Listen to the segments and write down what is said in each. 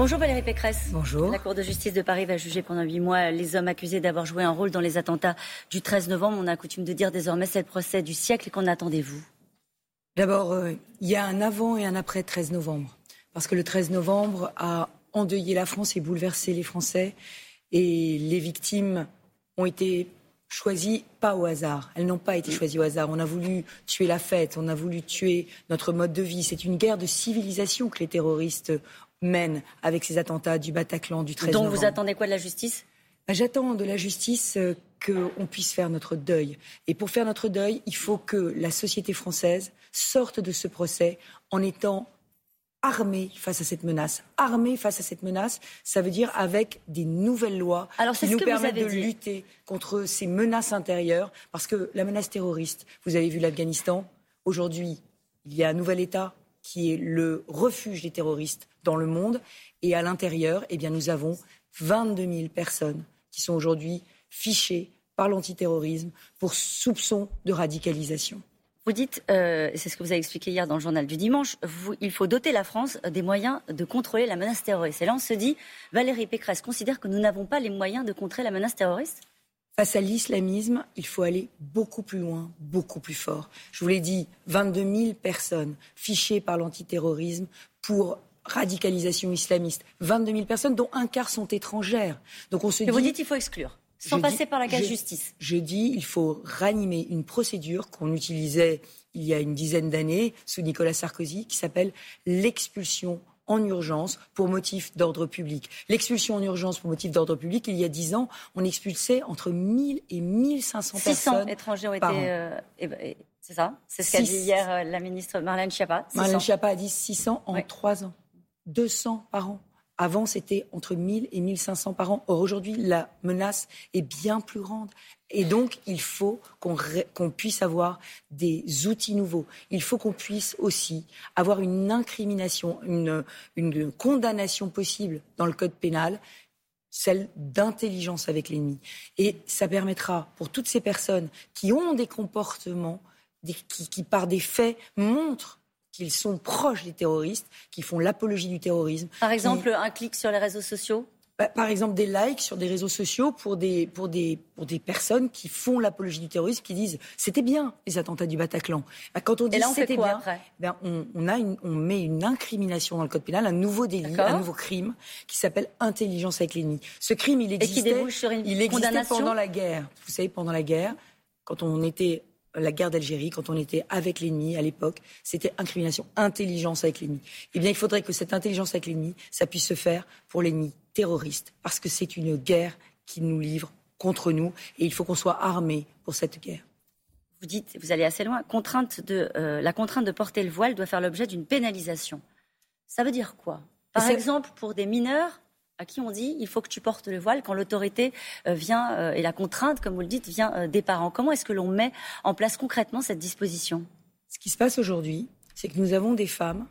Bonjour Valérie Pécresse. Bonjour. La Cour de justice de Paris va juger pendant huit mois les hommes accusés d'avoir joué un rôle dans les attentats du 13 novembre. On a coutume de dire désormais c'est le procès du siècle. Qu'en attendez-vous? D'abord, euh, il y a un avant et un après 13 novembre. Parce que le 13 novembre a endeuillé la France et bouleversé les Français. Et les victimes ont été choisies pas au hasard. Elles n'ont pas été choisies au hasard. On a voulu tuer la fête, on a voulu tuer notre mode de vie. C'est une guerre de civilisation que les terroristes mène avec ces attentats du Bataclan du 13 Donc novembre. vous attendez quoi de la justice? Ben, J'attends de la justice euh, qu'on puisse faire notre deuil. Et pour faire notre deuil, il faut que la société française sorte de ce procès en étant armée face à cette menace. Armée face à cette menace, ça veut dire avec des nouvelles lois Alors, qui nous permettent de dit. lutter contre ces menaces intérieures. Parce que la menace terroriste, vous avez vu l'Afghanistan, aujourd'hui, il y a un nouvel État qui est le refuge des terroristes dans le monde. Et à l'intérieur, eh bien, nous avons 22 000 personnes qui sont aujourd'hui fichées par l'antiterrorisme pour soupçon de radicalisation. Vous dites, euh, c'est ce que vous avez expliqué hier dans le journal du dimanche, vous- il faut doter la France des moyens de contrôler la menace terroriste. Et là, on se dit, Valérie Pécresse considère que nous n'avons pas les moyens de contrer la menace terroriste? Face à l'islamisme, il faut aller beaucoup plus loin, beaucoup plus fort. Je vous l'ai dit, 22 000 personnes fichées par l'antiterrorisme pour radicalisation islamiste. 22 000 personnes, dont un quart sont étrangères. Donc on se dit. vous dites, il faut exclure, sans Je passer dis- par la case je- justice. Je dis, il faut ranimer une procédure qu'on utilisait il y a une dizaine d'années sous Nicolas Sarkozy, qui s'appelle l'expulsion en urgence pour motif d'ordre public. L'expulsion en urgence pour motif d'ordre public, il y a dix ans, on expulsait entre 1000 et 1500 600 personnes. étrangers ont été. euh, c'est ça? C'est ce qu'a dit hier euh, la ministre Marlène Schiappa. 600. Marlène Schiappa a dit 600 en trois ans. 200 par an. Avant, c'était entre 1000 et 1500 par an. Or, aujourd'hui, la menace est bien plus grande. Et donc, il faut qu'on puisse avoir des outils nouveaux. Il faut qu'on puisse aussi avoir une incrimination, une, condamnation possible dans le code pénal, celle d'intelligence avec l'ennemi. Et ça permettra pour toutes ces personnes qui ont des comportements, qui par des faits montrent qu'ils sont proches des terroristes, qui font l'apologie du terrorisme. Par qui- exemple, un clic sur les réseaux sociaux? Bah, par exemple, des likes sur des réseaux sociaux pour des, pour des, pour des personnes qui font l'apologie du terrorisme, qui disent c'était bien les attentats du Bataclan. Bah, quand on dit Et c'était bien, ben, on, on a une, on met une incrimination dans le code pénal, un nouveau délit, un nouveau crime qui s'appelle intelligence avec l'ennemi. Ce crime, il qui existait, débouche sur une il existait pendant la guerre. Vous savez, pendant la guerre, quand on était la guerre d'Algérie, quand on était avec l'ennemi à l'époque, c'était incrimination, intelligence avec l'ennemi. Eh bien, il faudrait que cette intelligence avec l'ennemi, ça puisse se faire pour l'ennemi terroriste, parce que c'est une guerre qui nous livre contre nous, et il faut qu'on soit armé pour cette guerre. Vous dites, vous allez assez loin, contrainte de, euh, la contrainte de porter le voile doit faire l'objet d'une pénalisation. Ça veut dire quoi? Par exemple, pour des mineurs à qui on dit il faut que tu portes le voile quand l'autorité euh, vient, euh, et la contrainte, comme vous le dites, vient euh, des parents. Comment est-ce que l'on met en place concrètement cette disposition? Ce qui se passe aujourd'hui, c'est que nous avons des femmes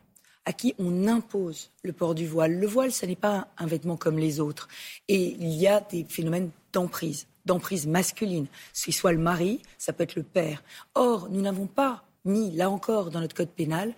à qui on impose le port du voile. Le voile, ce n'est pas un vêtement comme les autres. Et il y a des phénomènes d'emprise, d'emprise masculine. Ce soit le mari, ça peut être le père. Or, nous n'avons pas mis, là encore, dans notre code pénal,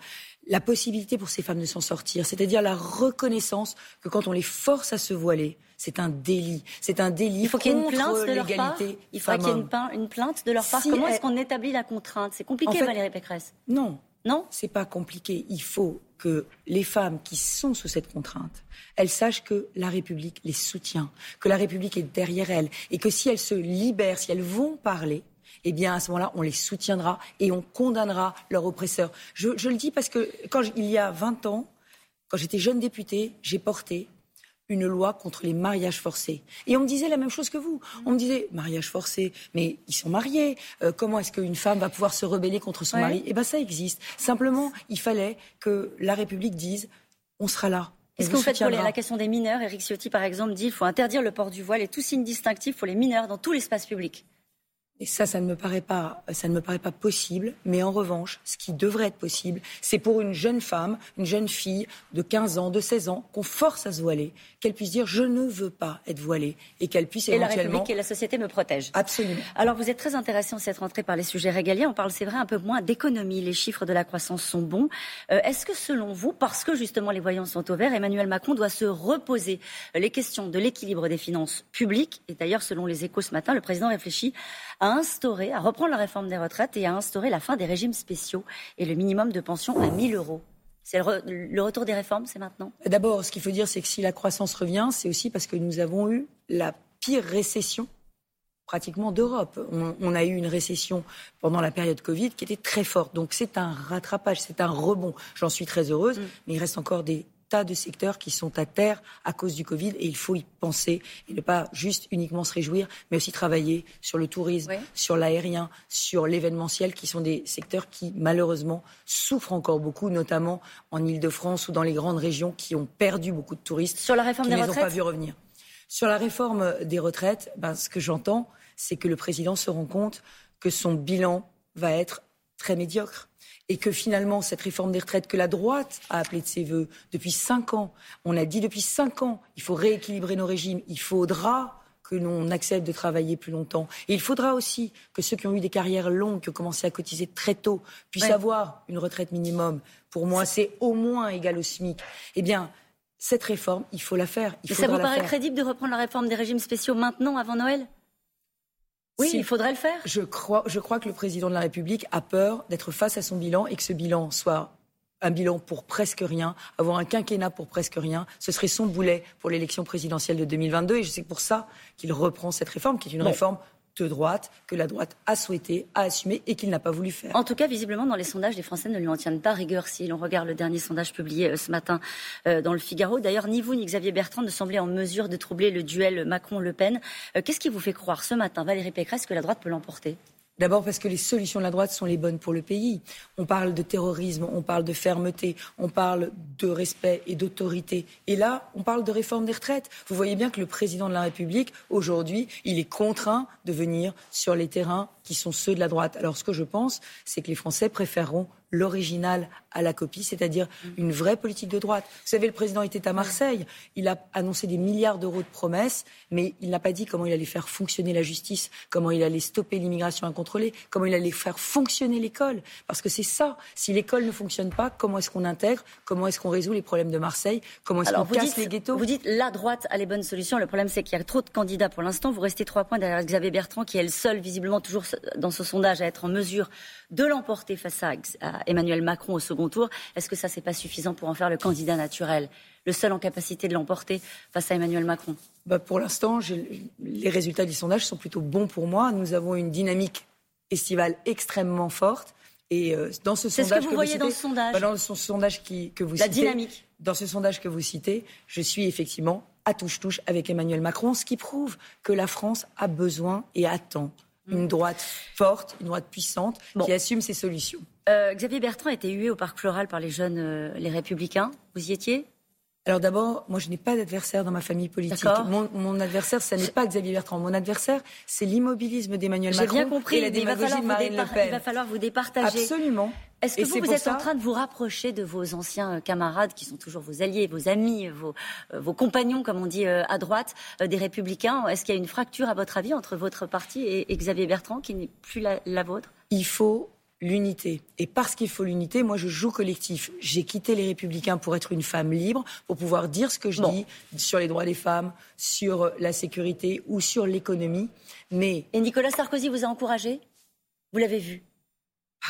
la possibilité pour ces femmes de s'en sortir, c'est-à-dire la reconnaissance que quand on les force à se voiler, c'est un délit. C'est un délit Il faut qu'il y ait une plainte de leur part? l'égalité Il faudrait qu'il y ait une, plainte de leur part? Si Comment est-ce qu'on établit la contrainte? C'est compliqué, En fait- Valérie Pécresse. Non, Non? C'est pas compliqué. Il faut que les femmes qui sont sous cette contrainte, elles sachent que la République les soutient, que la République est derrière elles, et que si elles se libèrent, si elles vont parler, eh bien à ce moment-là, on les soutiendra et on condamnera leurs oppresseurs. Je, je le dis parce que quand il y a 20 ans, quand j'étais jeune députée, j'ai porté une loi contre les mariages forcés. Et on me disait la même chose que vous. On me disait, mariage forcé, mais ils sont mariés. Euh, comment est-ce qu'une femme va pouvoir se rebeller contre son Ouais. mari? Eh bien, ça existe. Simplement, il fallait que la République dise, on sera là. Qu'est-ce que vous faites pour les- la question des mineurs? Éric Ciotti, par exemple, dit qu'il faut interdire le port du voile et tout signe distinctif pour les mineurs dans tout l'espace public. Et ça, ça ne me paraît pas, ça ne me paraît pas possible. Mais en revanche, ce qui devrait être possible, c'est pour une jeune femme, une jeune fille de 15 ans, de 16 ans, qu'on force à se voiler, qu'elle puisse dire je ne veux pas être voilée et qu'elle puisse et éventuellement. Et la République et la société me protègent. Absolument. Alors vous êtes très intéressé en cette rentrée par les sujets régaliens. On parle, c'est vrai, un peu moins d'économie. Les chiffres de la croissance sont bons. Euh, est-ce que selon vous, parce que justement les voyants sont au vert, Emmanuel Macron doit se reposer les questions de l'équilibre des finances publiques? Et d'ailleurs, selon les échos ce matin, le président réfléchit à instaurer, à reprendre la réforme des retraites et à instaurer la fin des régimes spéciaux et le minimum de pension à 1000 euros. C'est le, retour des réformes, c'est maintenant? D'abord, ce qu'il faut dire, c'est que si la croissance revient, c'est aussi parce que nous avons eu la pire récession pratiquement d'Europe. On, on, a eu une récession pendant la période Covid qui était très forte. Donc c'est un rattrapage, c'est un rebond. J'en suis très heureuse, mm. mais il reste encore des tas de secteurs qui sont à terre à cause du Covid et il faut y penser et ne pas juste uniquement se réjouir, mais aussi travailler sur le tourisme, sur l'aérien, sur l'événementiel, qui sont des secteurs qui malheureusement souffrent encore beaucoup, notamment en Ile-de-France ou dans les grandes régions qui ont perdu beaucoup de touristes. Sur la réforme qui des ne les ont pas vu revenir. Sur la réforme des retraites, ben, ce que j'entends, c'est que le président se rend compte que son bilan va être très médiocre et que finalement cette réforme des retraites que la droite a appelée de ses voeux depuis cinq ans, on a dit depuis cinq ans, il faut rééquilibrer nos régimes, il faudra que l'on accepte de travailler plus longtemps. Et il faudra aussi que ceux qui ont eu des carrières longues, qui ont commencé à cotiser très tôt, puissent avoir une retraite minimum. Pour moi, c'est au moins égal au SMIC. Eh bien, cette réforme, il faut la faire. Il ça vous paraît crédible de reprendre la réforme des régimes spéciaux maintenant, avant Noël? Oui, il faudrait le faire. Je crois, je crois que le président de la République a peur d'être face à son bilan et que ce bilan soit un bilan pour presque rien, avoir un quinquennat pour presque rien, ce serait son boulet pour l'élection présidentielle de 2022. Et je sais pour ça qu'il reprend cette réforme, qui est une réforme de droite que la droite a souhaité, a assumé et qu'il n'a pas voulu faire. En tout cas, visiblement, dans les sondages, les Français ne lui en tiennent pas rigueur si l'on regarde le dernier sondage publié euh, ce matin euh, dans le Figaro. D'ailleurs, ni vous ni Xavier Bertrand ne semblaient en mesure de troubler le duel Macron-Le Pen. Euh, qu'est-ce qui vous fait croire ce matin, Valérie Pécresse, que la droite peut l'emporter? D'abord parce que les solutions de la droite sont les bonnes pour le pays. On parle de terrorisme, on parle de fermeté, on parle de respect et d'autorité. Et là, on parle de réforme des retraites. Vous voyez bien que le président de la République, aujourd'hui, il est contraint de venir sur les terrains qui sont ceux de la droite. Alors ce que je pense, c'est que les Français préféreront l'original à la copie, c'est-à-dire une vraie politique de droite. Vous savez, le président était à Marseille, il a annoncé des milliards d'euros de promesses, mais il n'a pas dit comment il allait faire fonctionner la justice, comment il allait stopper l'immigration incontrôlée, comment il allait faire fonctionner l'école. Parce que c'est ça, si l'école ne fonctionne pas, comment est-ce qu'on intègre, comment est-ce qu'on résout les problèmes de Marseille, comment est-ce qu'on casse les ghettos Vous dites la droite a les bonnes solutions, le problème c'est qu'il y a trop de candidats pour l'instant, vous restez trois points derrière Xavier Bertrand qui est le seul visiblement toujours dans ce sondage à être en mesure de l'emporter face à, Emmanuel Macron au second tour. Est-ce que ça, c'est pas suffisant pour en faire le candidat naturel, le seul en capacité de l'emporter face à Emmanuel Macron? Bah Pour l'instant, les résultats des sondages sont plutôt bons pour moi. Nous avons une dynamique estivale extrêmement forte. Et euh, dans ce sondage, ce que vous voyez dans ce sondage, bah, dans ce sondage qui, que vous la citez, dynamique. Dans ce sondage que vous citez, je suis effectivement à touche-touche avec Emmanuel Macron, ce qui prouve que la France a besoin et attend une droite forte, une droite puissante, qui assume ses solutions. Euh, Xavier Bertrand a été hué au Parc Floral par les jeunes, euh, les Républicains. Vous y étiez? Alors d'abord, moi je n'ai pas d'adversaire dans ma famille politique. Mon, adversaire, ce n'est pas Xavier Bertrand. Mon adversaire, c'est l'immobilisme d'Emmanuel Macron bien compris, et la démagogie de Marine Le Pen. Il va falloir vous départager. Absolument. Est-ce que vous, êtes en train de vous rapprocher de vos anciens camarades qui sont toujours vos alliés, vos amis, vos, euh, vos compagnons, comme on dit à droite, des Républicains? Est-ce qu'il y a une fracture, à votre avis, entre votre parti et, Xavier Bertrand, qui n'est plus la vôtre? Il faut l'unité. Et parce qu'il faut l'unité, moi je joue collectif. J'ai quitté les Républicains pour être une femme libre, pour pouvoir dire ce que je dis sur les droits des femmes, sur la sécurité ou sur l'économie. Mais et Nicolas Sarkozy vous a encouragé? Vous l'avez vu?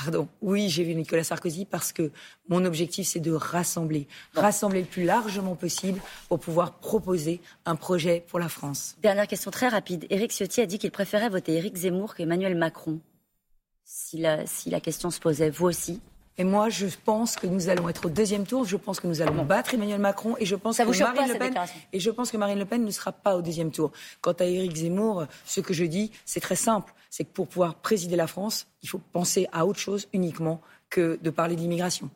Pardon. Oui, j'ai vu Nicolas Sarkozy parce que mon objectif, c'est de rassembler, rassembler le plus largement possible pour pouvoir proposer un projet pour la France. Dernière question très rapide. Éric Ciotti a dit qu'il préférait voter Éric Zemmour qu'Emmanuel Macron si la, si la question se posait, vous aussi et moi, je pense que nous allons être au deuxième tour. Je pense que nous allons battre Emmanuel Macron. Et je pense que Marine Le Pen. Et je pense que Marine Le Pen ne sera pas au deuxième tour. Quant à Éric Zemmour, ce que je dis, c'est très simple. C'est que pour pouvoir présider la France, il faut penser à autre chose uniquement que de parler de l'immigration.